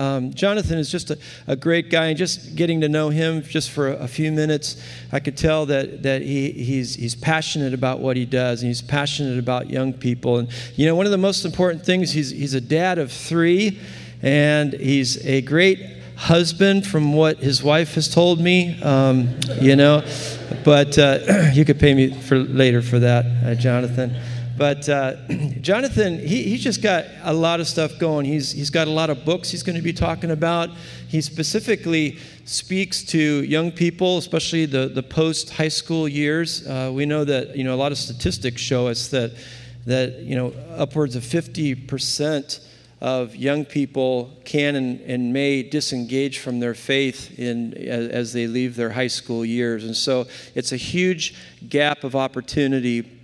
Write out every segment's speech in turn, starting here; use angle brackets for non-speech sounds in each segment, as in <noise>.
Um, Jonathan is just a, a, great guy, and just getting to know him just for a, a few minutes, I could tell that, that he, he's, he's passionate about what he does, and he's passionate about young people. And, you know, one of the most important things, he's, he's a dad of three, and he's a great husband from what his wife has told me, um, you know. But uh, <clears throat> you could pay me for later for that, uh, Jonathan. But uh, <clears throat> Jonathan, he, he's just got a lot of stuff going. He's, he's got a lot of books he's going to be talking about. He specifically speaks to young people, especially the, the post high school years. Uh, we know that you know, a lot of statistics show us that, that you know, upwards of 50% of young people can and, and, may disengage from their faith in, as, as they leave their high school years. And so it's a huge gap of opportunity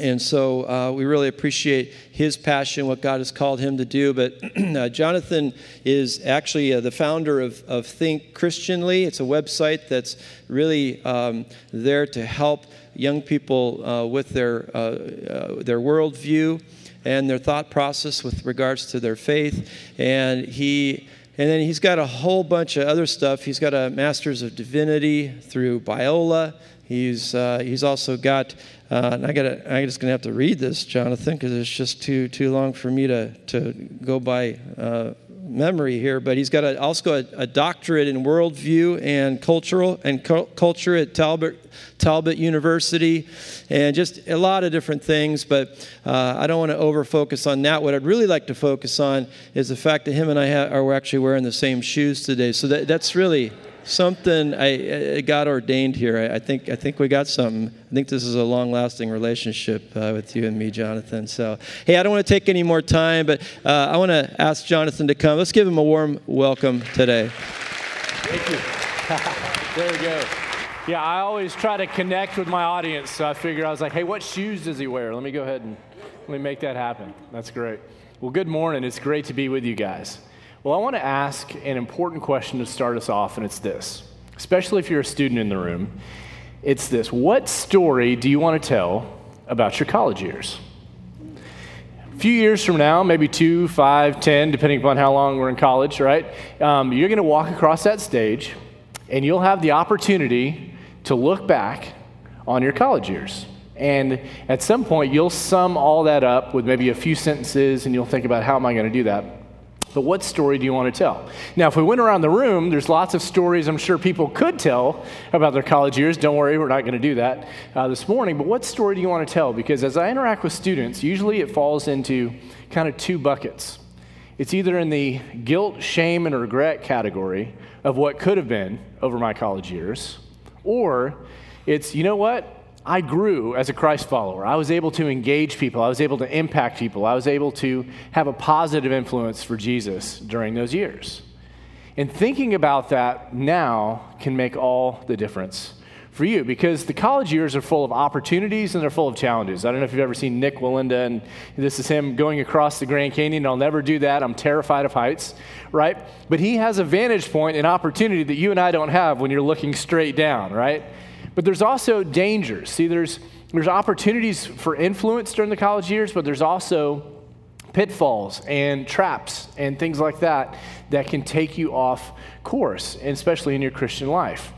and so uh, we really appreciate his passion, what God has called him to do. But <clears throat> uh, Jonathan is actually uh, the founder of, of, Think Christianly. It's a website that's really um, there to help young people uh, with their, uh, uh, their worldview and their thought process with regards to their faith. And he and then he's got a whole bunch of other stuff. He's got a Master's of Divinity through Biola. He's, uh, he's also got uh, and I got I'm just going to have to read this, Jonathan, because it's just too too long for me to to go by uh, memory here. But he's got a, also a, a, doctorate in worldview and cultural and cu- culture at Talbot Talbot University, and just a lot of different things. But uh, I don't want to over focus on that. What I'd really like to focus on is the fact that him and I ha- are actually wearing the same shoes today. So that, that's really something I, I got ordained here. I, I, think I think we got something. I think this is a long-lasting relationship uh, with you and me, Jonathan. So, hey, I don't want to take any more time, but uh, I want to ask Jonathan to come. Let's give him a warm welcome today. Thank you. <laughs> there we go. Yeah, I always try to connect with my audience, so I figured I was like, hey, what shoes does he wear? Let me go ahead and let me make that happen. That's great. Well, good morning. It's great to be with you guys. Well, I want to ask an important question to start us off, and it's this, especially if you're a student in the room. It's this What story do you want to tell about your college years? A few years from now, maybe two, five, ten, depending upon how long we're in college, right? Um, you're going to walk across that stage, and you'll have the opportunity to look back on your college years. And at some point, you'll sum all that up with maybe a few sentences, and you'll think about how am I going to do that? But what story do you want to tell? Now, if we went around the room, there's lots of stories I'm sure people could tell about their college years. Don't worry, we're not going to do that uh, this morning. But what story do you want to tell? Because as I interact with students, usually it falls into kind of two buckets. It's either in the guilt, shame, and regret category of what could have been over my college years, or it's, you know what? I grew as a Christ follower. I was able to engage people. I was able to impact people. I was able to have a positive influence for Jesus during those years. And thinking about that now can make all the difference for you because the college years are full of opportunities and they're full of challenges. I don't know if you've ever seen Nik Wallenda, and this is him going across the Grand Canyon. I'll never do that. I'm terrified of heights, right? But he has a vantage point and opportunity that you and I don't have when you're looking straight down, right? But there's also dangers. See, there's, there's opportunities for influence during the college years, but there's also pitfalls and traps and things like that that can take you off course, especially in your Christian life.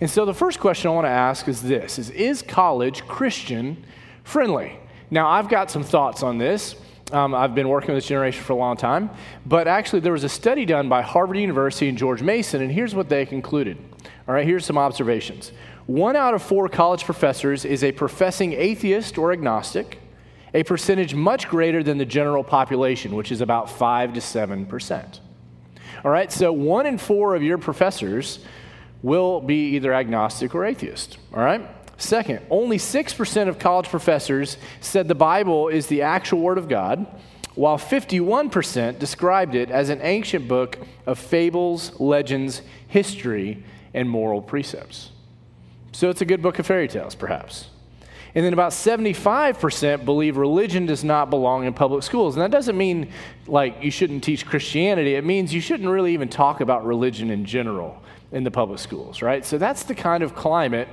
And so the first question I want to ask is this is, is college Christian friendly? Now, I've got some thoughts on this. Um, I've been working with this generation for a long time, but actually, there was a study done by Harvard University and George Mason, and here's what they concluded. All right, here's some observations. One out of four college professors is a professing atheist or agnostic, a percentage much greater than the general population, which is about 5 to 7%. All right, so one in four of your professors will be either agnostic or atheist. All right? Second, only 6% of college professors said the Bible is the actual Word of God, while 51% described it as an ancient book of fables, legends, history, and moral precepts. So it's a good book of fairy tales, perhaps. And then about 75% believe religion does not belong in public schools. And that doesn't mean like you shouldn't teach Christianity. It means you shouldn't really even talk about religion in general in the public schools, right? So that's the kind of climate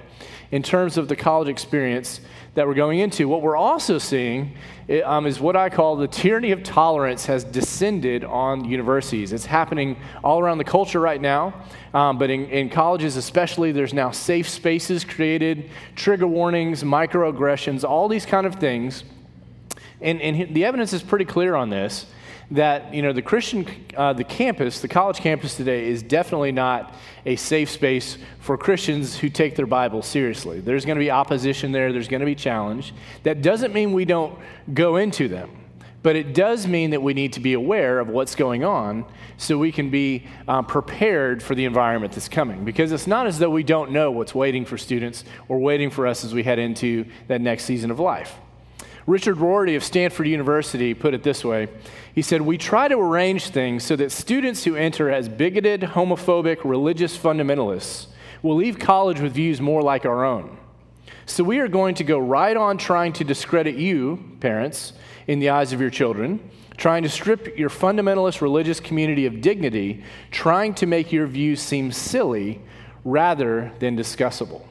in terms of the college experience that we're going into. What we're also seeing um, is what I call the tyranny of tolerance has descended on universities. It's happening all around the culture right now, um, but in, in colleges especially, there's now safe spaces created, trigger warnings, microaggressions, all these kind of things. And, and the evidence is pretty clear on this that you know the Christian, uh, the campus, the college campus today is definitely not a safe space for Christians who take their Bible seriously. There's going to be opposition there. There's going to be challenge. That doesn't mean we don't go into them, but it does mean that we need to be aware of what's going on so we can be um, prepared for the environment that's coming. Because it's not as though we don't know what's waiting for students or waiting for us as we head into that next season of life. Richard Rorty of Stanford University put it this way He said, We try to arrange things so that students who enter as bigoted, homophobic, religious fundamentalists will leave college with views more like our own. So we are going to go right on trying to discredit you, parents, in the eyes of your children, trying to strip your fundamentalist religious community of dignity, trying to make your views seem silly rather than discussable.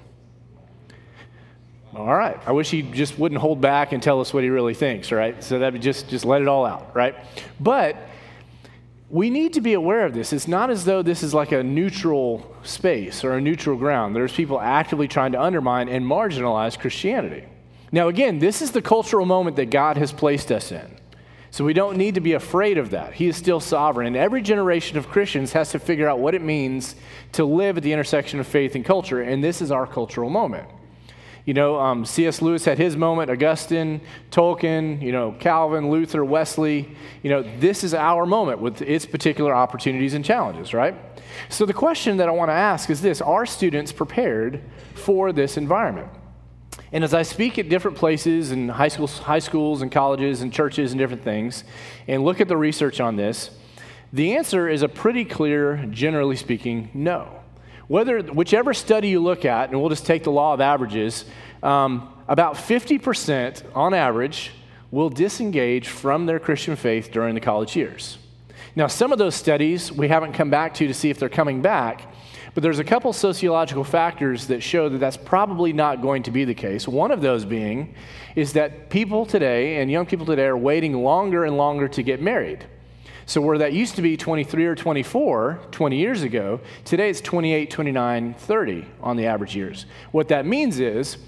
All right. I wish he just wouldn't hold back and tell us what he really thinks, right? So that would just just let it all out, right? But we need to be aware of this. It's not as though this is like a neutral space or a neutral ground. There's people actively trying to undermine and marginalize Christianity. Now, again, this is the cultural moment that God has placed us in. So we don't need to be afraid of that. He is still sovereign. And every generation of Christians has to figure out what it means to live at the intersection of faith and culture. And this is our cultural moment. You know, um, C.S. Lewis had his moment, Augustine, Tolkien, you know, Calvin, Luther, Wesley. You know, this is our moment with its particular opportunities and challenges, right? So the question that I want to ask is this Are students prepared for this environment? And as I speak at different places and high schools, high schools and colleges and churches and different things, and look at the research on this, the answer is a pretty clear, generally speaking, no whether whichever study you look at, and we'll just take the law of averages, um, about 50% on average will disengage from their Christian faith during the college years. Now, some of those studies we haven't come back to to see if they're coming back, but there's a couple sociological factors that show that that's probably not going to be the case. One of those being is that people today and young people today are waiting longer and longer to get married. So, where that used to be 23 or 24 20 years ago, today it's 28, 29, 30 on the average years. What that means is,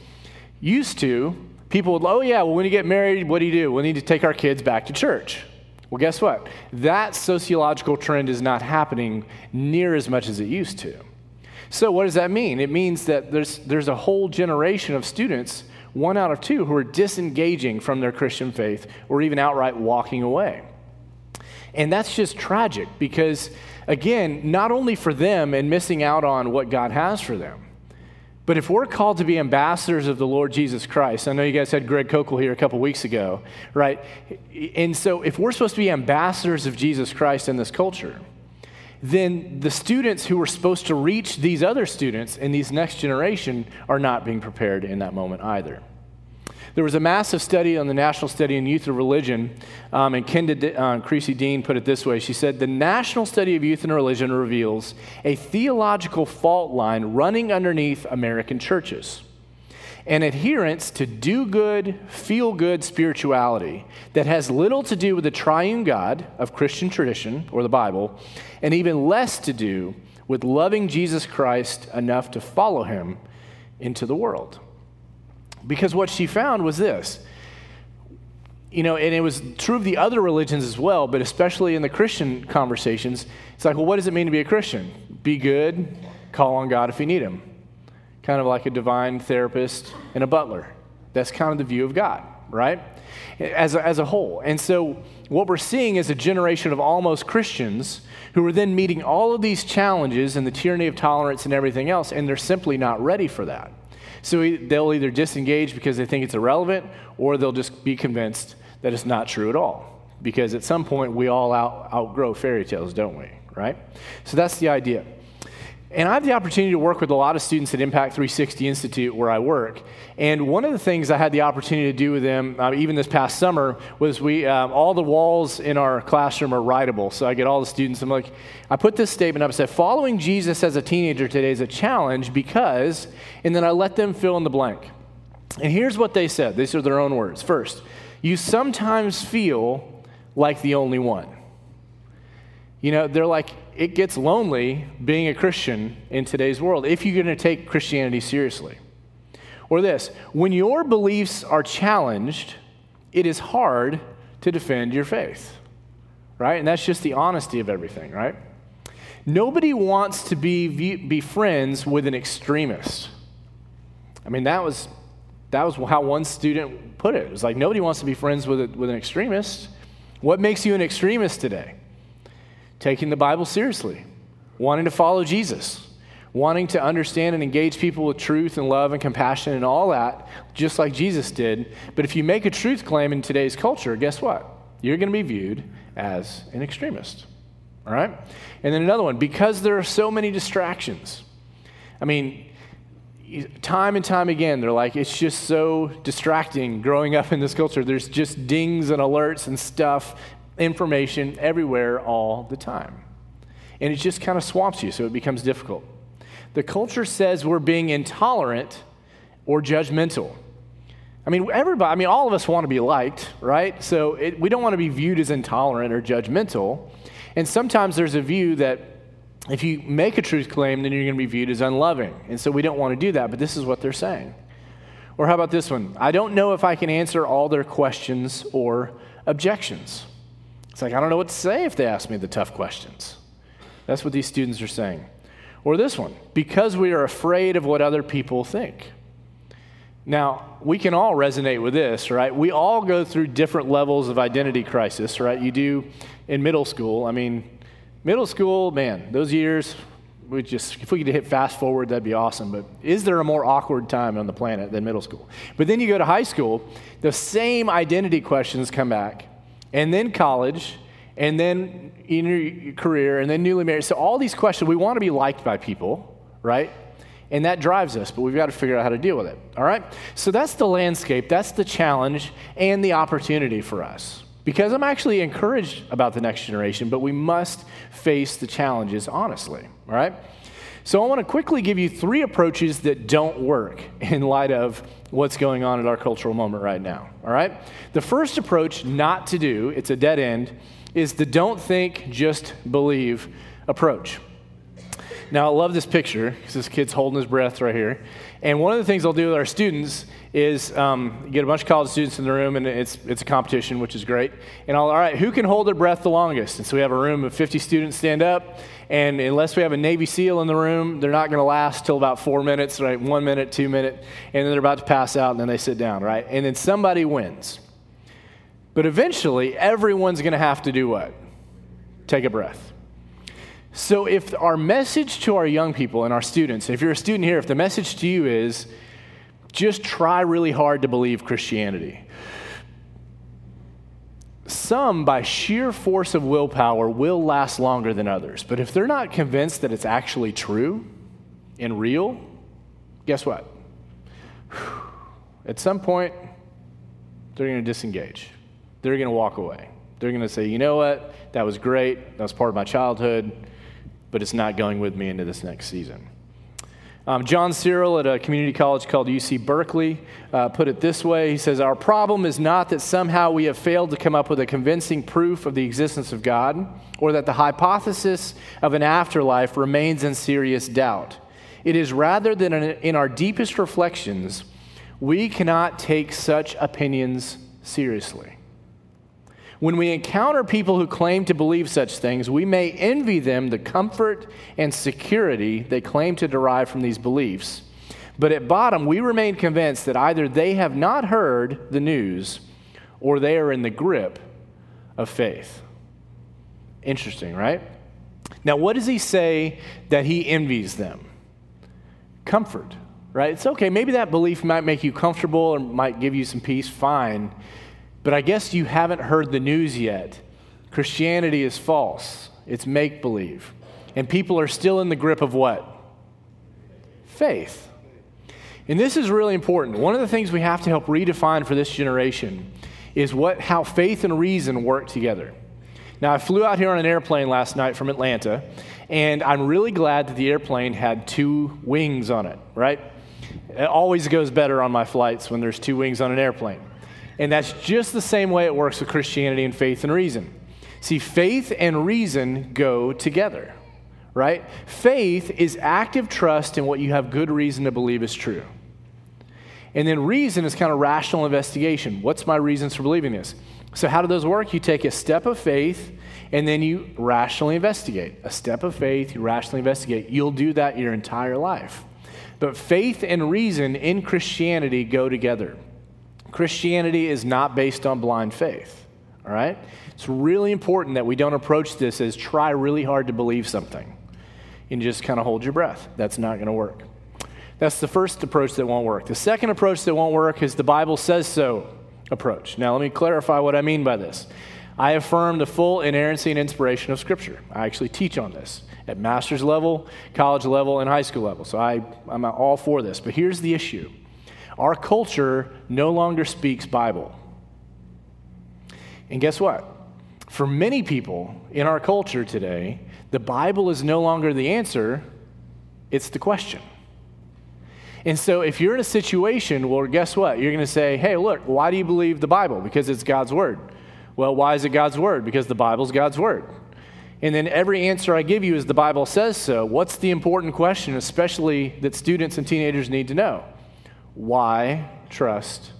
used to, people would, oh, yeah, well, when you get married, what do you do? We need to take our kids back to church. Well, guess what? That sociological trend is not happening near as much as it used to. So, what does that mean? It means that there's, there's a whole generation of students, one out of two, who are disengaging from their Christian faith or even outright walking away. And that's just tragic because, again, not only for them and missing out on what God has for them, but if we're called to be ambassadors of the Lord Jesus Christ, I know you guys had Greg Koukl here a couple weeks ago, right? And so if we're supposed to be ambassadors of Jesus Christ in this culture, then the students who are supposed to reach these other students in these next generation are not being prepared in that moment either. There was a massive study on the National Study on Youth and Religion, um, and Kenda uh, Creasy Dean put it this way. She said, The National Study of Youth and Religion reveals a theological fault line running underneath American churches an adherence to do good, feel good spirituality that has little to do with the triune God of Christian tradition or the Bible, and even less to do with loving Jesus Christ enough to follow him into the world. Because what she found was this. You know, and it was true of the other religions as well, but especially in the Christian conversations. It's like, well, what does it mean to be a Christian? Be good, call on God if you need Him. Kind of like a divine therapist and a butler. That's kind of the view of God, right? As a, as a whole. And so, what we're seeing is a generation of almost Christians who are then meeting all of these challenges and the tyranny of tolerance and everything else, and they're simply not ready for that. So they'll either disengage because they think it's irrelevant, or they'll just be convinced that it's not true at all. Because at some point, we all out, outgrow fairy tales, don't we? Right? So that's the idea. And I have the opportunity to work with a lot of students at Impact 360 Institute where I work. And one of the things I had the opportunity to do with them, uh, even this past summer, was we um, all the walls in our classroom are writable. So I get all the students. I'm like, I put this statement up. I said, "Following Jesus as a teenager today is a challenge because," and then I let them fill in the blank. And here's what they said. These are their own words. First, you sometimes feel like the only one. You know, they're like, it gets lonely being a Christian in today's world if you're going to take Christianity seriously. Or this when your beliefs are challenged, it is hard to defend your faith, right? And that's just the honesty of everything, right? Nobody wants to be, be friends with an extremist. I mean, that was, that was how one student put it. It was like, nobody wants to be friends with, a, with an extremist. What makes you an extremist today? Taking the Bible seriously, wanting to follow Jesus, wanting to understand and engage people with truth and love and compassion and all that, just like Jesus did. But if you make a truth claim in today's culture, guess what? You're going to be viewed as an extremist. All right? And then another one, because there are so many distractions. I mean, time and time again, they're like, it's just so distracting growing up in this culture. There's just dings and alerts and stuff information everywhere all the time. And it just kind of swamps you, so it becomes difficult. The culture says we're being intolerant or judgmental. I mean, everybody, I mean, all of us want to be liked, right? So it, we don't want to be viewed as intolerant or judgmental. And sometimes there's a view that if you make a truth claim, then you're going to be viewed as unloving. And so we don't want to do that, but this is what they're saying. Or how about this one? I don't know if I can answer all their questions or objections. It's like, I don't know what to say if they ask me the tough questions. That's what these students are saying. Or this one, because we are afraid of what other people think. Now, we can all resonate with this, right? We all go through different levels of identity crisis, right? You do in middle school. I mean, middle school, man, those years, we just, if we could hit fast forward, that'd be awesome. But is there a more awkward time on the planet than middle school? But then you go to high school, the same identity questions come back and then college, and then in your career, and then newly married. So, all these questions, we want to be liked by people, right? And that drives us, but we've got to figure out how to deal with it, all right? So, that's the landscape, that's the challenge, and the opportunity for us. Because I'm actually encouraged about the next generation, but we must face the challenges honestly, all right? So, I want to quickly give you three approaches that don't work in light of what's going on at our cultural moment right now. All right? The first approach not to do, it's a dead end, is the don't think, just believe approach. Now, I love this picture because this kid's holding his breath right here. And one of the things I'll do with our students is um, get a bunch of college students in the room, and it's, it's a competition, which is great. And I'll, all right, who can hold their breath the longest? And so we have a room of 50 students stand up, and unless we have a Navy SEAL in the room, they're not going to last till about four minutes, right? One minute, two minute, and then they're about to pass out, and then they sit down, right? And then somebody wins. But eventually, everyone's going to have to do what? Take a breath. So, if our message to our young people and our students, if you're a student here, if the message to you is just try really hard to believe Christianity, some, by sheer force of willpower, will last longer than others. But if they're not convinced that it's actually true and real, guess what? At some point, they're going to disengage. They're going to walk away. They're going to say, you know what? That was great. That was part of my childhood, but it's not going with me into this next season. Um, John Searle at a community college called UC Berkeley uh, put it this way He says, Our problem is not that somehow we have failed to come up with a convincing proof of the existence of God, or that the hypothesis of an afterlife remains in serious doubt. It is rather that in our deepest reflections, we cannot take such opinions seriously. When we encounter people who claim to believe such things, we may envy them the comfort and security they claim to derive from these beliefs. But at bottom, we remain convinced that either they have not heard the news or they are in the grip of faith. Interesting, right? Now, what does he say that he envies them? Comfort, right? It's okay. Maybe that belief might make you comfortable or might give you some peace. Fine. But I guess you haven't heard the news yet. Christianity is false, it's make believe. And people are still in the grip of what? Faith. And this is really important. One of the things we have to help redefine for this generation is what, how faith and reason work together. Now, I flew out here on an airplane last night from Atlanta, and I'm really glad that the airplane had two wings on it, right? It always goes better on my flights when there's two wings on an airplane. And that's just the same way it works with Christianity and faith and reason. See, faith and reason go together, right? Faith is active trust in what you have good reason to believe is true. And then reason is kind of rational investigation. What's my reasons for believing this? So, how do those work? You take a step of faith and then you rationally investigate. A step of faith, you rationally investigate. You'll do that your entire life. But faith and reason in Christianity go together. Christianity is not based on blind faith, all right? It's really important that we don't approach this as try really hard to believe something and just kind of hold your breath. That's not going to work. That's the first approach that won't work. The second approach that won't work is the Bible says so approach. Now, let me clarify what I mean by this. I affirm the full inerrancy and inspiration of Scripture. I actually teach on this at master's level, college level, and high school level. So I, I'm all for this. But here's the issue our culture no longer speaks Bible. And guess what? For many people in our culture today, the Bible is no longer the answer, it's the question. And so, if you're in a situation, well, guess what? You're going to say, hey, look, why do you believe the Bible? Because it's God's Word. Well, why is it God's Word? Because the Bible's God's Word. And then every answer I give you is the Bible says so. What's the important question, especially that students and teenagers need to know? Why trust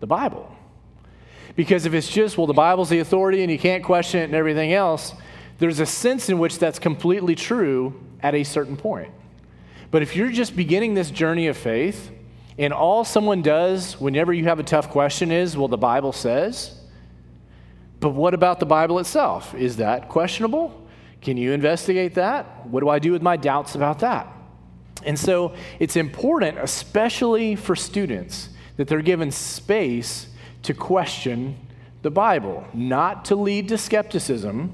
the Bible? Because if it's just, well, the Bible's the authority and you can't question it and everything else, there's a sense in which that's completely true at a certain point. But if you're just beginning this journey of faith, and all someone does whenever you have a tough question is, well, the Bible says, but what about the Bible itself? Is that questionable? Can you investigate that? What do I do with my doubts about that? And so it's important, especially for students, that they're given space to question the Bible, not to lead to skepticism,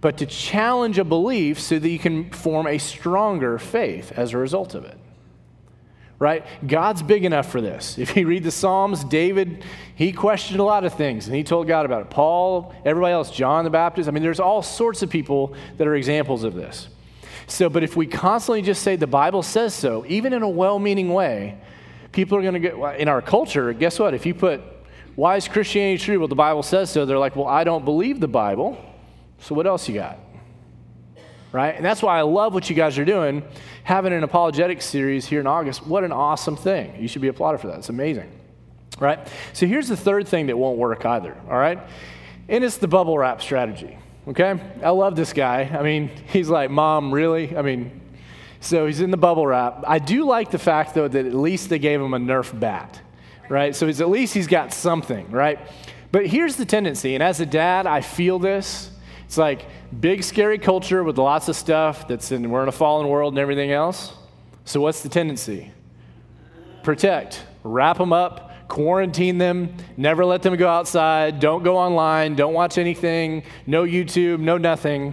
but to challenge a belief so that you can form a stronger faith as a result of it. Right? God's big enough for this. If you read the Psalms, David, he questioned a lot of things and he told God about it. Paul, everybody else, John the Baptist. I mean, there's all sorts of people that are examples of this. So, but if we constantly just say the Bible says so, even in a well meaning way, people are going to get, in our culture, guess what? If you put, why is Christianity true? Well, the Bible says so. They're like, well, I don't believe the Bible. So what else you got? Right? And that's why I love what you guys are doing. Having an apologetic series here in August, what an awesome thing. You should be applauded for that. It's amazing. Right? So here's the third thing that won't work either. All right? And it's the bubble wrap strategy. Okay? I love this guy. I mean, he's like, Mom, really? I mean, so he's in the bubble wrap. I do like the fact, though, that at least they gave him a Nerf bat, right? So he's, at least he's got something, right? But here's the tendency, and as a dad, I feel this. It's like big, scary culture with lots of stuff that's in, we're in a fallen world and everything else. So what's the tendency? Protect, wrap them up, quarantine them, never let them go outside, don't go online, don't watch anything, no YouTube, no nothing.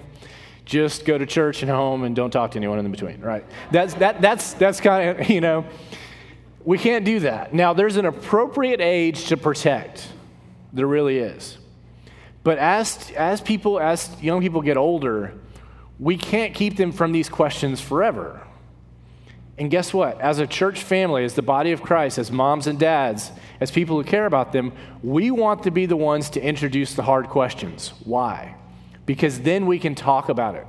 Just go to church and home and don't talk to anyone in between, right? That's, that, that's, that's kind of, <laughs> you know, we can't do that. Now, there's an appropriate age to protect. There really is. But as, as people, as young people get older, we can't keep them from these questions forever. And guess what? As a church family, as the body of Christ, as moms and dads, as people who care about them, we want to be the ones to introduce the hard questions. Why? Because then we can talk about it.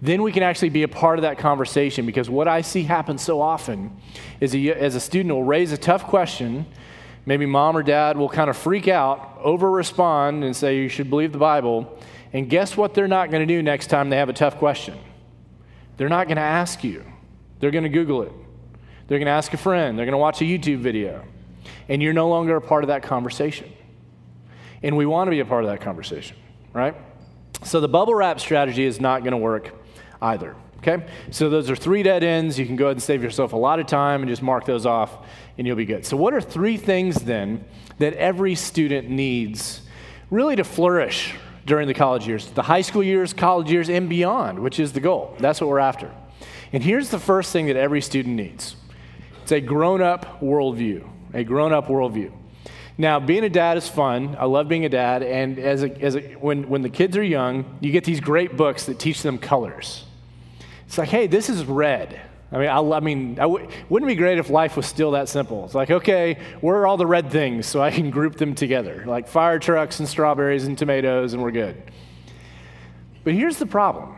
Then we can actually be a part of that conversation. Because what I see happen so often is a, as a student will raise a tough question, maybe mom or dad will kind of freak out, over respond, and say, You should believe the Bible. And guess what they're not going to do next time they have a tough question? They're not going to ask you. They're going to Google it. They're going to ask a friend. They're going to watch a YouTube video. And you're no longer a part of that conversation. And we want to be a part of that conversation, right? So the bubble wrap strategy is not going to work either. Okay? So those are three dead ends. You can go ahead and save yourself a lot of time and just mark those off, and you'll be good. So, what are three things then that every student needs really to flourish during the college years? The high school years, college years, and beyond, which is the goal. That's what we're after. And here's the first thing that every student needs it's a grown up worldview. A grown up worldview. Now, being a dad is fun. I love being a dad. And as a, as a, when, when the kids are young, you get these great books that teach them colors. It's like, hey, this is red. I mean, I, I mean, I w- wouldn't it be great if life was still that simple? It's like, okay, where are all the red things so I can group them together? Like fire trucks and strawberries and tomatoes, and we're good. But here's the problem.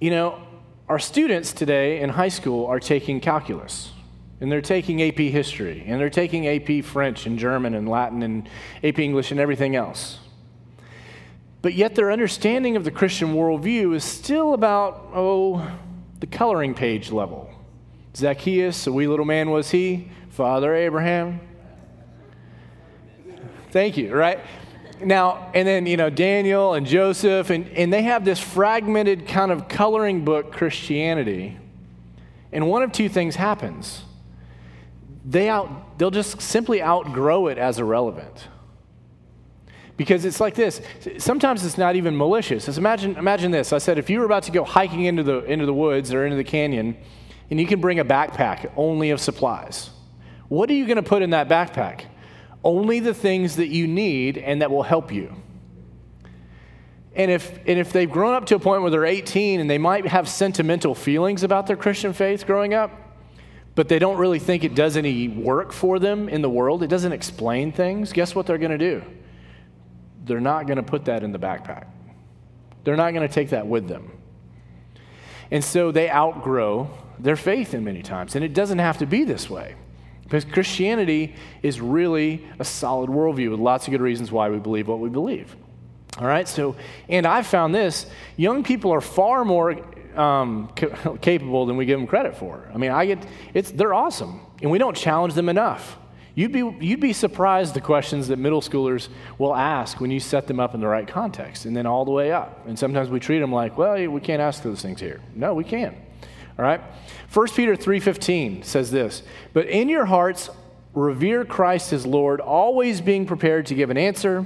You know, our students today in high school are taking calculus, and they're taking AP history, and they're taking AP French and German and Latin and AP English and everything else. But yet their understanding of the Christian worldview is still about, oh, the coloring page level. Zacchaeus, a wee little man was he, Father Abraham. Thank you, right? Now, and then, you know, Daniel and Joseph, and, and they have this fragmented kind of coloring book Christianity. And one of two things happens. They out, they'll just simply outgrow it as irrelevant. Because it's like this. Sometimes it's not even malicious. Imagine, imagine this. I said, if you were about to go hiking into the, into the woods or into the canyon, and you can bring a backpack only of supplies, what are you going to put in that backpack? Only the things that you need and that will help you. And if, and if they've grown up to a point where they're 18 and they might have sentimental feelings about their Christian faith growing up, but they don't really think it does any work for them in the world, it doesn't explain things, guess what they're going to do? they're not going to put that in the backpack. They're not going to take that with them. And so they outgrow their faith in many times. And it doesn't have to be this way. Because Christianity is really a solid worldview with lots of good reasons why we believe what we believe. All right, so, and I've found this young people are far more um, <laughs> capable than we give them credit for. I mean, I get, it's, they're awesome, and we don't challenge them enough. You'd be, you'd be surprised the questions that middle schoolers will ask when you set them up in the right context, and then all the way up. And sometimes we treat them like, well, we can't ask those things here. No, we can. All right? 1 Peter 3.15 says this, But in your hearts revere Christ as Lord, always being prepared to give an answer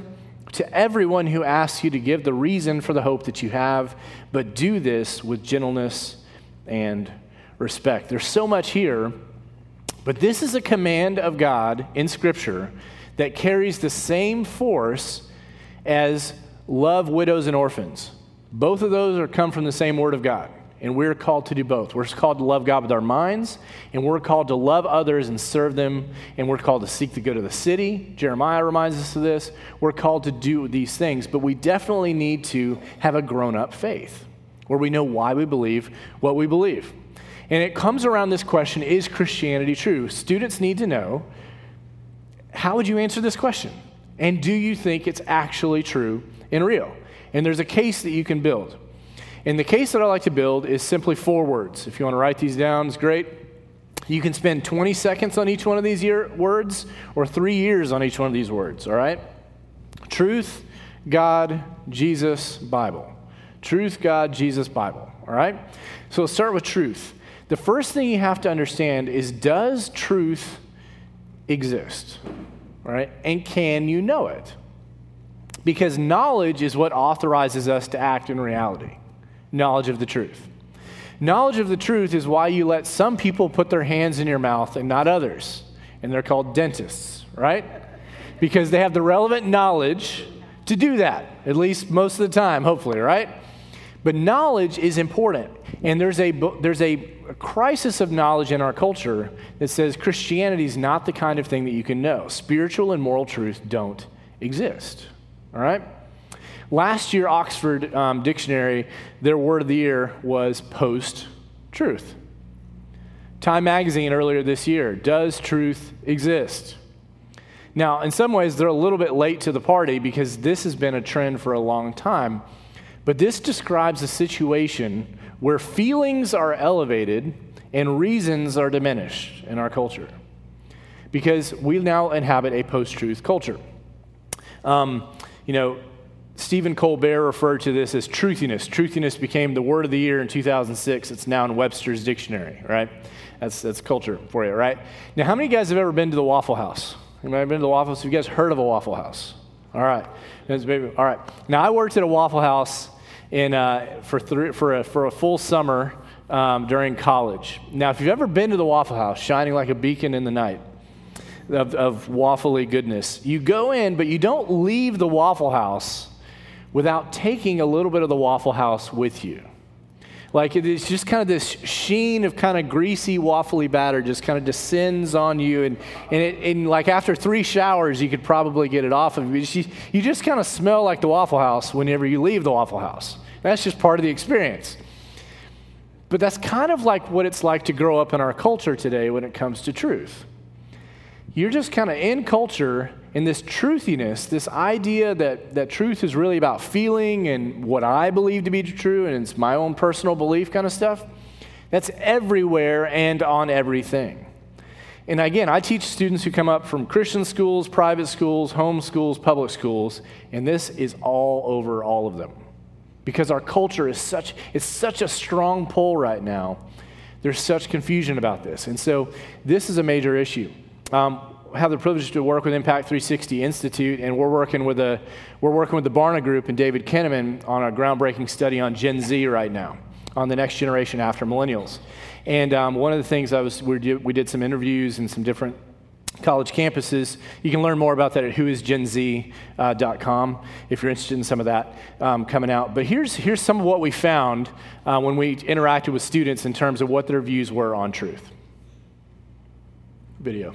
to everyone who asks you to give the reason for the hope that you have, but do this with gentleness and respect. There's so much here but this is a command of God in Scripture that carries the same force as love widows and orphans. Both of those are come from the same word of God. And we're called to do both. We're called to love God with our minds, and we're called to love others and serve them, and we're called to seek the good of the city. Jeremiah reminds us of this. We're called to do these things, but we definitely need to have a grown up faith where we know why we believe what we believe. And it comes around this question is Christianity true? Students need to know how would you answer this question? And do you think it's actually true and real? And there's a case that you can build. And the case that I like to build is simply four words. If you want to write these down, it's great. You can spend 20 seconds on each one of these year, words or three years on each one of these words, all right? Truth, God, Jesus, Bible. Truth, God, Jesus, Bible, all right? So let's start with truth. The first thing you have to understand is does truth exist? Right? And can you know it? Because knowledge is what authorizes us to act in reality knowledge of the truth. Knowledge of the truth is why you let some people put their hands in your mouth and not others. And they're called dentists, right? Because they have the relevant knowledge to do that, at least most of the time, hopefully, right? But knowledge is important. And there's a, there's a crisis of knowledge in our culture that says Christianity is not the kind of thing that you can know. Spiritual and moral truth don't exist. All right? Last year, Oxford um, Dictionary, their word of the year was post truth. Time Magazine earlier this year, does truth exist? Now, in some ways, they're a little bit late to the party because this has been a trend for a long time. But this describes a situation where feelings are elevated and reasons are diminished in our culture. Because we now inhabit a post truth culture. Um, you know, Stephen Colbert referred to this as truthiness. Truthiness became the word of the year in 2006. It's now in Webster's dictionary, right? That's, that's culture for you, right? Now, how many of you guys have ever been to the Waffle House? Anybody been to the Waffle House? Have you guys heard of a Waffle House? All right. All right. Now, I worked at a Waffle House in, uh, for, three, for, a, for a full summer um, during college. Now, if you've ever been to the Waffle House, shining like a beacon in the night of, of waffly goodness, you go in, but you don't leave the Waffle House without taking a little bit of the Waffle House with you. Like it's just kind of this sheen of kind of greasy, waffly batter just kind of descends on you. And, and, it, and like after three showers, you could probably get it off of you. You just kind of smell like the Waffle House whenever you leave the Waffle House. That's just part of the experience. But that's kind of like what it's like to grow up in our culture today when it comes to truth. You're just kind of in culture in this truthiness, this idea that, that truth is really about feeling and what I believe to be true and it's my own personal belief kind of stuff. That's everywhere and on everything. And again, I teach students who come up from Christian schools, private schools, home schools, public schools, and this is all over all of them because our culture is such, it's such a strong pull right now. There's such confusion about this. And so this is a major issue. Um, have the privilege to work with Impact 360 Institute, and we're working with, a, we're working with the Barna Group and David Kinnaman on a groundbreaking study on Gen Z right now, on the next generation after millennials. And um, one of the things I was, we did, we did some interviews and some different college campuses. You can learn more about that at whoisgenz.com if you're interested in some of that um, coming out. But here's, here's some of what we found uh, when we interacted with students in terms of what their views were on truth. Video.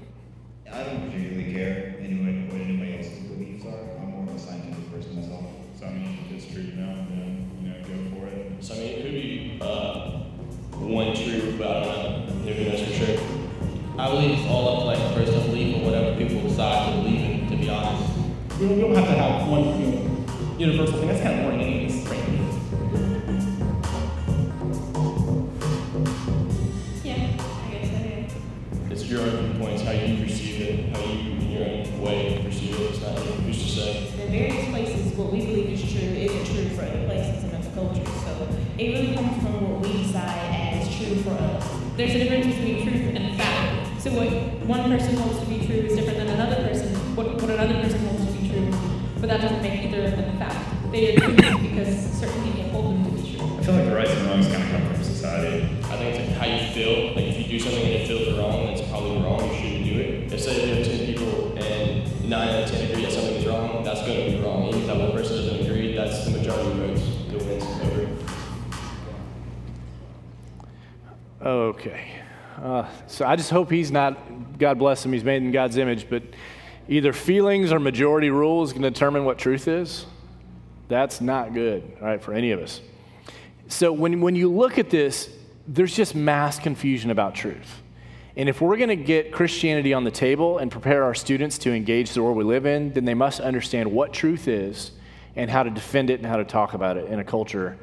I don't particularly care anyway what anybody else's beliefs are. I'm more of a scientific person myself. So I mean, if it's true to know, then you know, go for it. So I mean, it could be uh, one true, but I don't know. Who knows for sure? I believe it's all up to like personal belief or whatever people decide to believe in. To be honest, you don't, don't have to have one you know, universal thing. That's kind of boring, anyways. Your own points, how you perceive it, how you, in your own way, perceive it. It's not who's to say. In various places, what we believe is true isn't true for other places and other cultures. So it really comes from what we decide as true for us. There's a difference between truth and fact. So what one person holds to be true is different than another person, what, what another person holds to be true. But that doesn't make either of them a fact. They are true because certain people hold them to be true. I feel like the rights and wrongs kind of come from society. I think it's like how you feel. Like if you do something Uh, so I just hope he's not, God bless him, he's made in God's image, but either feelings or majority rules can determine what truth is. That's not good, right, for any of us. So when, when you look at this, there's just mass confusion about truth. And if we're going to get Christianity on the table and prepare our students to engage the world we live in, then they must understand what truth is and how to defend it and how to talk about it in a culture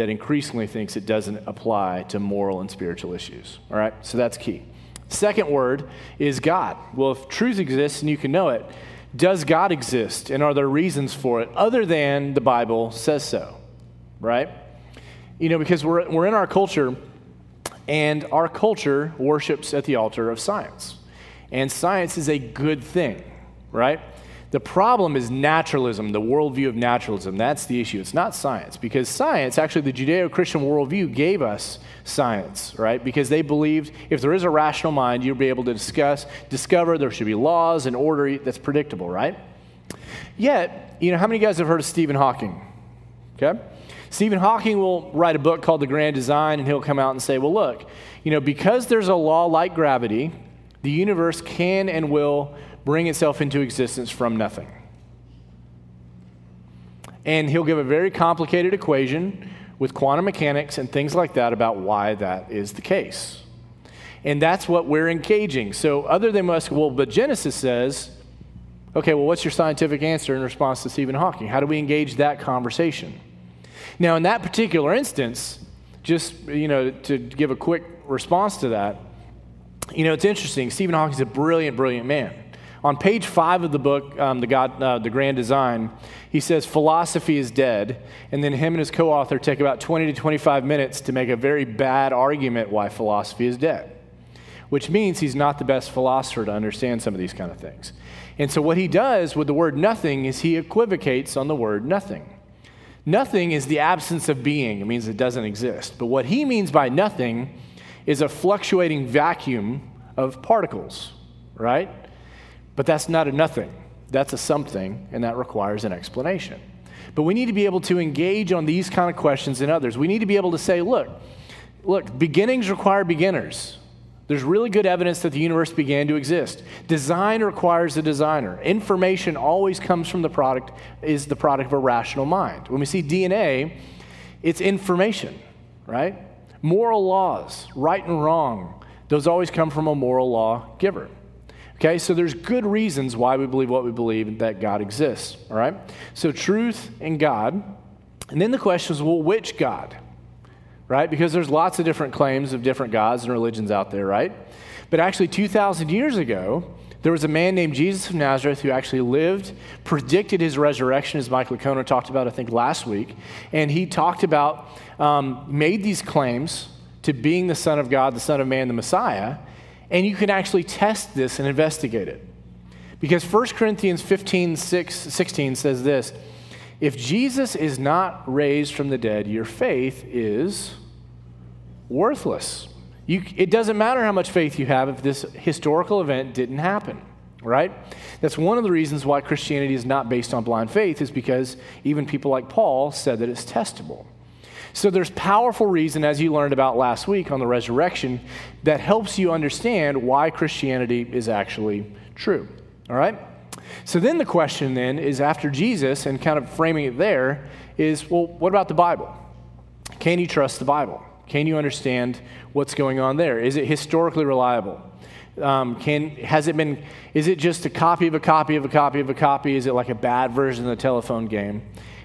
that increasingly thinks it doesn't apply to moral and spiritual issues. All right, so that's key. Second word is God. Well, if truth exists and you can know it, does God exist and are there reasons for it other than the Bible says so? Right? You know, because we're, we're in our culture and our culture worships at the altar of science. And science is a good thing, right? The problem is naturalism, the worldview of naturalism. That's the issue. It's not science, because science, actually, the Judeo Christian worldview gave us science, right? Because they believed if there is a rational mind, you'll be able to discuss, discover there should be laws and order that's predictable, right? Yet, you know, how many of you guys have heard of Stephen Hawking? Okay? Stephen Hawking will write a book called The Grand Design, and he'll come out and say, well, look, you know, because there's a law like gravity, the universe can and will bring itself into existence from nothing. And he'll give a very complicated equation with quantum mechanics and things like that about why that is the case. And that's what we're engaging. So, other than us, well, but Genesis says, okay, well, what's your scientific answer in response to Stephen Hawking? How do we engage that conversation? Now, in that particular instance, just, you know, to give a quick response to that, you know, it's interesting. Stephen Hawking's a brilliant, brilliant man. On page five of the book, um, the, God, uh, the Grand Design, he says philosophy is dead, and then him and his co-author take about 20 to 25 minutes to make a very bad argument why philosophy is dead, which means he's not the best philosopher to understand some of these kind of things. And so what he does with the word nothing is he equivocates on the word nothing. Nothing is the absence of being, it means it doesn't exist. But what he means by nothing is a fluctuating vacuum of particles, right? But that's not a nothing. That's a something, and that requires an explanation. But we need to be able to engage on these kind of questions and others. We need to be able to say, look, look, beginnings require beginners. There's really good evidence that the universe began to exist. Design requires a designer. Information always comes from the product, is the product of a rational mind. When we see DNA, it's information, right? Moral laws, right and wrong, those always come from a moral law giver. Okay, so there's good reasons why we believe what we believe that God exists, all right? So truth and God. And then the question is, well, which God? Right? Because there's lots of different claims of different gods and religions out there, right? But actually, 2,000 years ago, there was a man named Jesus of Nazareth who actually lived, predicted his resurrection, as Mike Licona talked about, I think, last week. And he talked about, um, made these claims to being the Son of God, the Son of Man, the Messiah. And you can actually test this and investigate it. Because 1 Corinthians 15, 6, 16 says this If Jesus is not raised from the dead, your faith is worthless. You, it doesn't matter how much faith you have if this historical event didn't happen, right? That's one of the reasons why Christianity is not based on blind faith, is because even people like Paul said that it's testable. So there's powerful reason, as you learned about last week on the resurrection, that helps you understand why Christianity is actually true. All right? So then the question then is after Jesus and kind of framing it there is, well, what about the Bible? Can you trust the Bible? Can you understand what's going on there? Is it historically reliable? Um, can, has it been, is it just a copy of a copy of a copy of a copy? Is it like a bad version of the telephone game?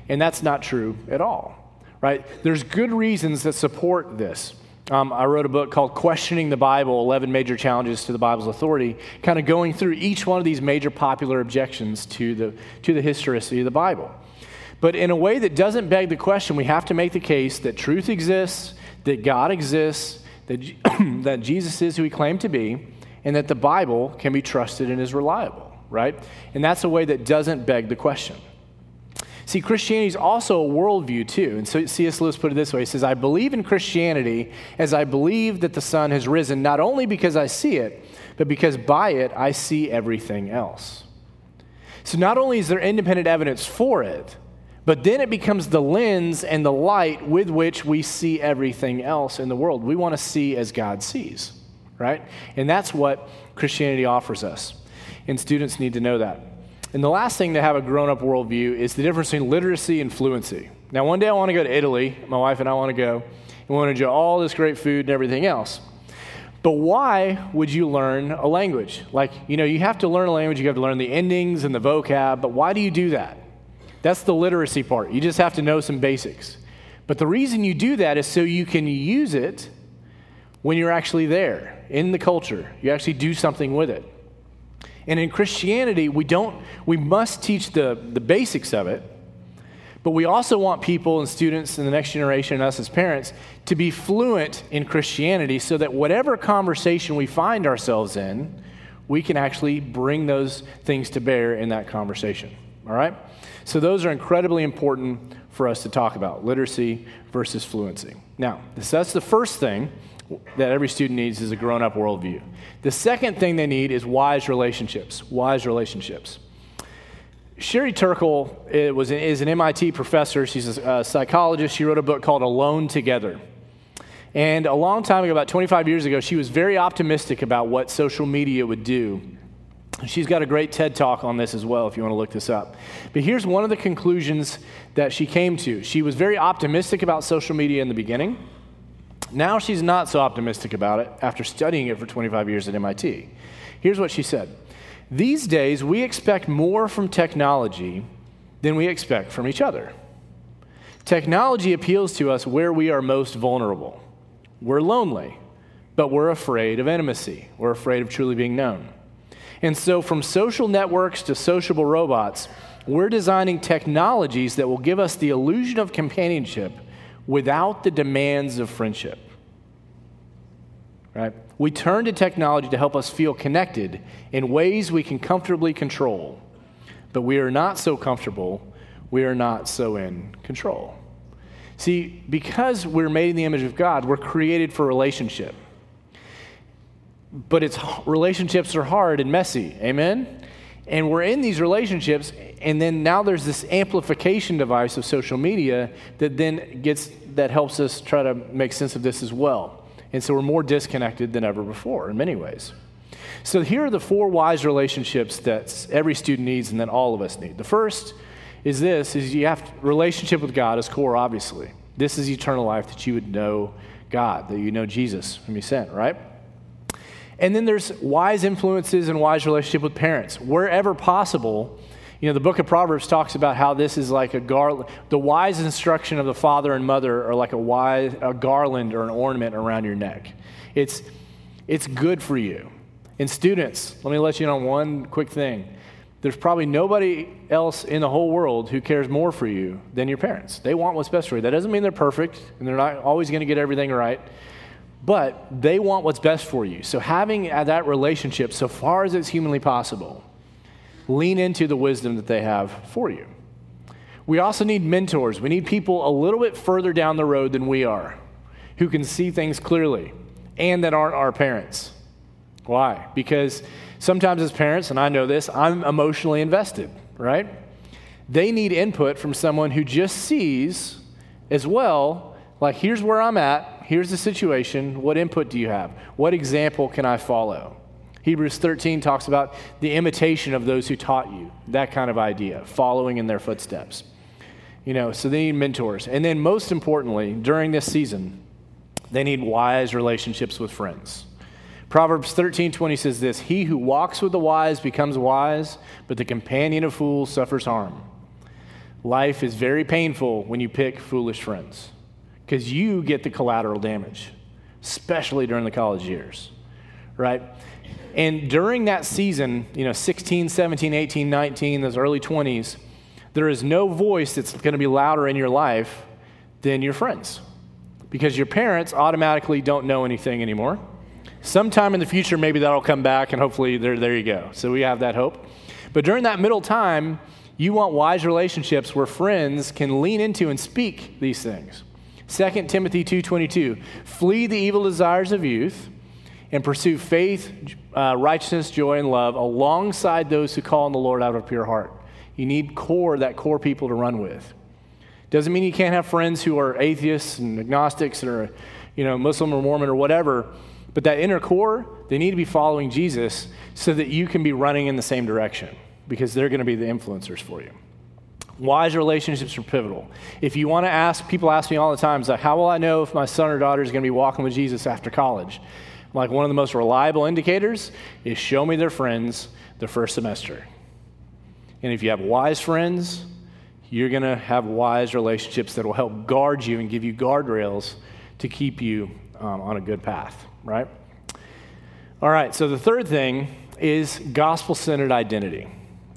And that's not true at all right? There's good reasons that support this. Um, I wrote a book called Questioning the Bible 11 Major Challenges to the Bible's Authority, kind of going through each one of these major popular objections to the, to the historicity of the Bible. But in a way that doesn't beg the question, we have to make the case that truth exists, that God exists, that, <clears throat> that Jesus is who he claimed to be, and that the Bible can be trusted and is reliable, right? And that's a way that doesn't beg the question. See, Christianity is also a worldview, too. And so C.S. Lewis put it this way He says, I believe in Christianity as I believe that the sun has risen, not only because I see it, but because by it I see everything else. So not only is there independent evidence for it, but then it becomes the lens and the light with which we see everything else in the world. We want to see as God sees, right? And that's what Christianity offers us. And students need to know that. And the last thing to have a grown up worldview is the difference between literacy and fluency. Now, one day I want to go to Italy. My wife and I want to go. And we want to enjoy all this great food and everything else. But why would you learn a language? Like, you know, you have to learn a language, you have to learn the endings and the vocab, but why do you do that? That's the literacy part. You just have to know some basics. But the reason you do that is so you can use it when you're actually there in the culture. You actually do something with it. And in Christianity, we don't, we must teach the, the basics of it, but we also want people and students in the next generation and us as parents to be fluent in Christianity so that whatever conversation we find ourselves in, we can actually bring those things to bear in that conversation. All right? So, those are incredibly important for us to talk about literacy versus fluency. Now, that's the first thing that every student needs is a grown up worldview. The second thing they need is wise relationships. Wise relationships. Sherry Turkle eh, was is an MIT professor. She's a, a psychologist. She wrote a book called Alone Together. And a long time ago, about 25 years ago, she was very optimistic about what social media would do. She's got a great TED talk on this as well if you want to look this up. But here's one of the conclusions that she came to. She was very optimistic about social media in the beginning. Now she's not so optimistic about it after studying it for 25 years at MIT. Here's what she said These days, we expect more from technology than we expect from each other. Technology appeals to us where we are most vulnerable. We're lonely, but we're afraid of intimacy. We're afraid of truly being known. And so, from social networks to sociable robots, we're designing technologies that will give us the illusion of companionship without the demands of friendship. Right? We turn to technology to help us feel connected in ways we can comfortably control, but we are not so comfortable we are not so in control. See, because we're made in the image of God, we're created for relationship. But it's relationships are hard and messy. Amen. And we're in these relationships, and then now there's this amplification device of social media that then gets that helps us try to make sense of this as well. And so we're more disconnected than ever before in many ways. So here are the four wise relationships that every student needs and that all of us need. The first is this is you have to, relationship with God is core obviously. This is eternal life that you would know God, that you know Jesus whom he sent, right? And then there's wise influences and wise relationship with parents. Wherever possible, you know, the book of Proverbs talks about how this is like a garland. The wise instruction of the father and mother are like a, wise, a garland or an ornament around your neck. It's, it's good for you. And students, let me let you in on one quick thing. There's probably nobody else in the whole world who cares more for you than your parents. They want what's best for you. That doesn't mean they're perfect and they're not always going to get everything right, but they want what's best for you. So having that relationship, so far as it's humanly possible, lean into the wisdom that they have for you. We also need mentors. We need people a little bit further down the road than we are who can see things clearly and that aren't our parents. Why? Because sometimes as parents, and I know this, I'm emotionally invested, right? They need input from someone who just sees as well, like, here's where I'm at, here's the situation, what input do you have? What example can I follow? Hebrews 13 talks about the imitation of those who taught you, that kind of idea, following in their footsteps. You know, so they need mentors. And then, most importantly, during this season, they need wise relationships with friends. Proverbs 13 20 says this He who walks with the wise becomes wise, but the companion of fools suffers harm. Life is very painful when you pick foolish friends because you get the collateral damage, especially during the college years, right? And during that season, you know, 16, 17, 18, 19, those early 20s, there is no voice that's going to be louder in your life than your friends because your parents automatically don't know anything anymore. Sometime in the future, maybe that'll come back, and hopefully, there, there you go. So we have that hope. But during that middle time, you want wise relationships where friends can lean into and speak these things. 2 Timothy 2:22 Flee the evil desires of youth and pursue faith, uh, righteousness, joy, and love alongside those who call on the Lord out of a pure heart. You need core, that core people to run with. Doesn't mean you can't have friends who are atheists and agnostics or, you know, Muslim or Mormon or whatever, but that inner core, they need to be following Jesus so that you can be running in the same direction because they're going to be the influencers for you. Wise relationships are pivotal. If you want to ask, people ask me all the time, like, how will I know if my son or daughter is going to be walking with Jesus after college? like one of the most reliable indicators is show me their friends the first semester. And if you have wise friends, you're going to have wise relationships that will help guard you and give you guardrails to keep you um, on a good path, right? All right, so the third thing is gospel centered identity.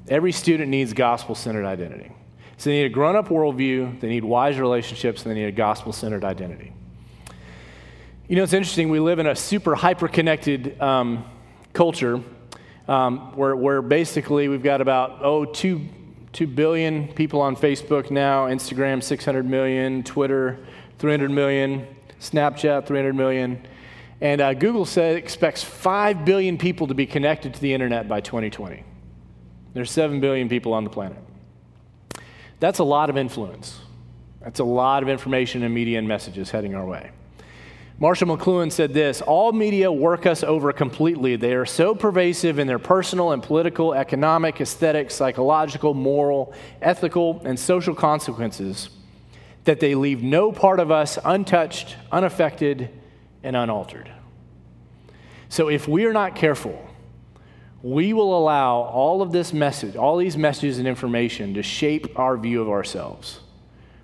Every student needs gospel centered identity. So they need a grown up worldview, they need wise relationships, and they need a gospel centered identity. You know, it's interesting. We live in a super hyper connected um, culture um, where, where basically we've got about, oh, two, 2 billion people on Facebook now, Instagram, 600 million, Twitter, 300 million, Snapchat, 300 million. And uh, Google said expects 5 billion people to be connected to the internet by 2020. There's 7 billion people on the planet. That's a lot of influence. That's a lot of information and media and messages heading our way. Marshall McLuhan said this All media work us over completely. They are so pervasive in their personal and political, economic, aesthetic, psychological, moral, ethical, and social consequences that they leave no part of us untouched, unaffected, and unaltered. So if we are not careful, we will allow all of this message, all these messages and information to shape our view of ourselves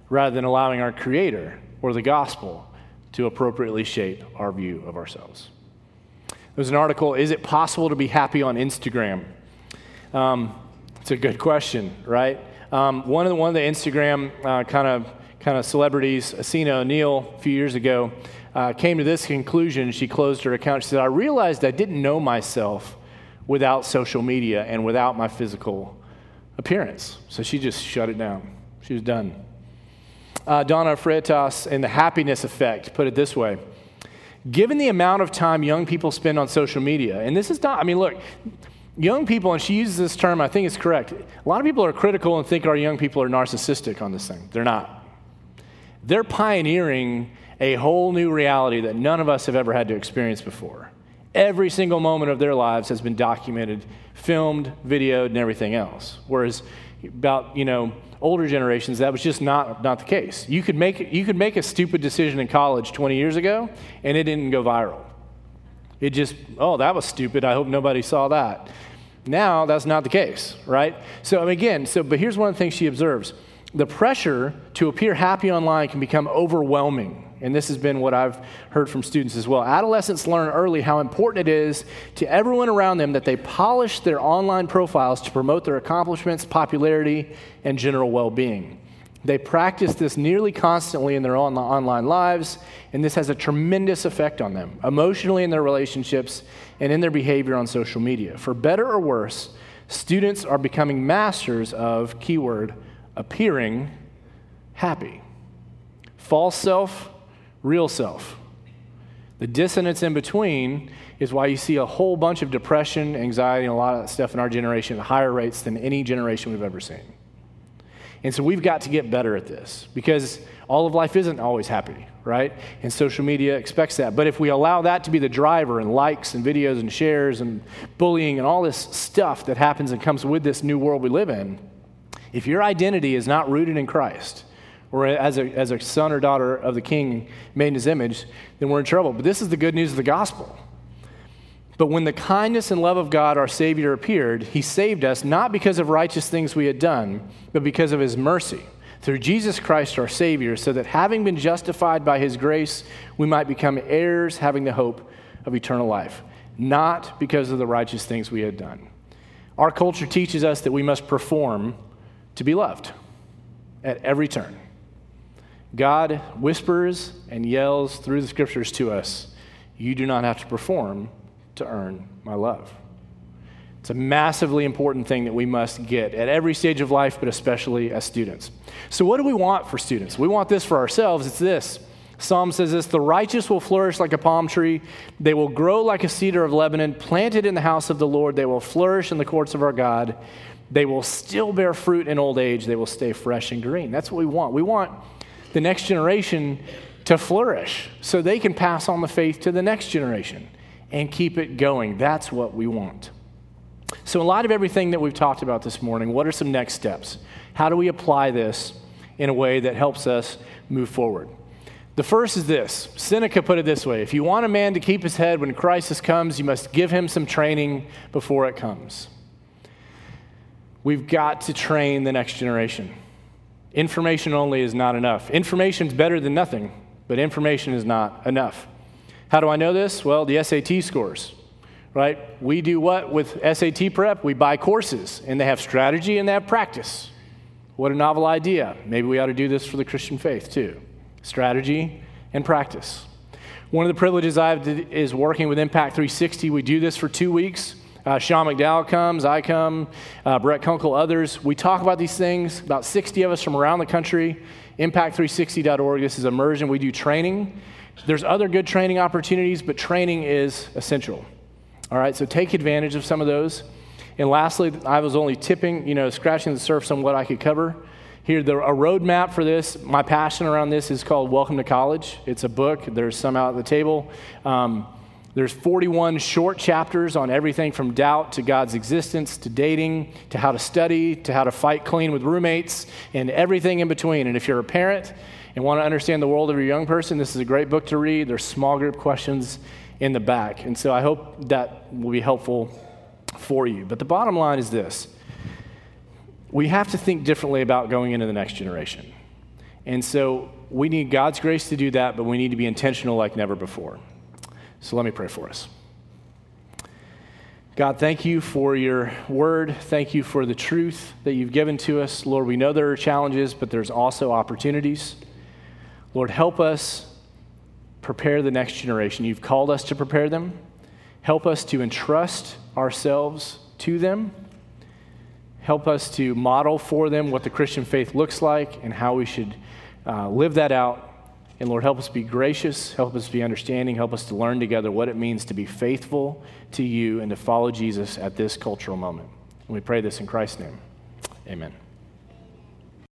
rather than allowing our Creator or the gospel to appropriately shape our view of ourselves. There's an article Is it possible to be happy on Instagram? Um, it's a good question, right? Um, one, of the, one of the Instagram kind of kind of celebrities, Essena O'Neill, a few years ago, uh, came to this conclusion. She closed her account. She said, I realized I didn't know myself without social media and without my physical appearance. So she just shut it down. She was done. Uh, Donna Freitas in The Happiness Effect put it this way Given the amount of time young people spend on social media, and this is not, I mean, look, young people, and she uses this term, I think it's correct. A lot of people are critical and think our young people are narcissistic on this thing. They're not. They're pioneering a whole new reality that none of us have ever had to experience before. Every single moment of their lives has been documented, filmed, videoed, and everything else. Whereas about, you know, older generations, that was just not, not the case. You could, make, you could make a stupid decision in college 20 years ago, and it didn't go viral. It just, oh, that was stupid. I hope nobody saw that. Now, that's not the case, right? So, again, so, but here's one of the things she observes the pressure to appear happy online can become overwhelming. And this has been what I've heard from students as well. Adolescents learn early how important it is to everyone around them that they polish their online profiles to promote their accomplishments, popularity, and general well being. They practice this nearly constantly in their online lives, and this has a tremendous effect on them, emotionally in their relationships and in their behavior on social media. For better or worse, students are becoming masters of, keyword, appearing happy. False self, real self. The dissonance in between is why you see a whole bunch of depression, anxiety, and a lot of stuff in our generation at higher rates than any generation we've ever seen. And so we've got to get better at this because all of life isn't always happy, right? And social media expects that. But if we allow that to be the driver and likes and videos and shares and bullying and all this stuff that happens and comes with this new world we live in, if your identity is not rooted in Christ, or as a, as a son or daughter of the king made in his image, then we're in trouble. But this is the good news of the gospel. But when the kindness and love of God, our Savior, appeared, he saved us not because of righteous things we had done, but because of his mercy through Jesus Christ, our Savior, so that having been justified by his grace, we might become heirs having the hope of eternal life, not because of the righteous things we had done. Our culture teaches us that we must perform to be loved at every turn. God whispers and yells through the scriptures to us You do not have to perform to earn my love. It's a massively important thing that we must get at every stage of life, but especially as students. So, what do we want for students? We want this for ourselves. It's this. Psalm says this The righteous will flourish like a palm tree. They will grow like a cedar of Lebanon, planted in the house of the Lord. They will flourish in the courts of our God. They will still bear fruit in old age. They will stay fresh and green. That's what we want. We want the next generation to flourish so they can pass on the faith to the next generation and keep it going. That's what we want. So, in light of everything that we've talked about this morning, what are some next steps? How do we apply this in a way that helps us move forward? The first is this Seneca put it this way If you want a man to keep his head when crisis comes, you must give him some training before it comes. We've got to train the next generation. Information only is not enough. Information is better than nothing, but information is not enough. How do I know this? Well, the SAT scores, right? We do what with SAT prep? We buy courses, and they have strategy and they have practice. What a novel idea. Maybe we ought to do this for the Christian faith too strategy and practice. One of the privileges I have is working with Impact 360. We do this for two weeks. Uh, Sean McDowell comes, I come, uh, Brett Kunkle, others. We talk about these things, about 60 of us from around the country. Impact360.org. This is immersion. We do training. There's other good training opportunities, but training is essential. All right, so take advantage of some of those. And lastly, I was only tipping, you know, scratching the surface on what I could cover. Here, the, a roadmap for this. My passion around this is called Welcome to College. It's a book. There's some out at the table. Um, there's 41 short chapters on everything from doubt to God's existence to dating to how to study to how to fight clean with roommates and everything in between. And if you're a parent and want to understand the world of your young person, this is a great book to read. There's small group questions in the back. And so I hope that will be helpful for you. But the bottom line is this we have to think differently about going into the next generation. And so we need God's grace to do that, but we need to be intentional like never before. So let me pray for us. God, thank you for your word. Thank you for the truth that you've given to us. Lord, we know there are challenges, but there's also opportunities. Lord, help us prepare the next generation. You've called us to prepare them. Help us to entrust ourselves to them. Help us to model for them what the Christian faith looks like and how we should uh, live that out. And Lord, help us be gracious, help us be understanding, help us to learn together what it means to be faithful to you and to follow Jesus at this cultural moment. And we pray this in Christ's name. Amen.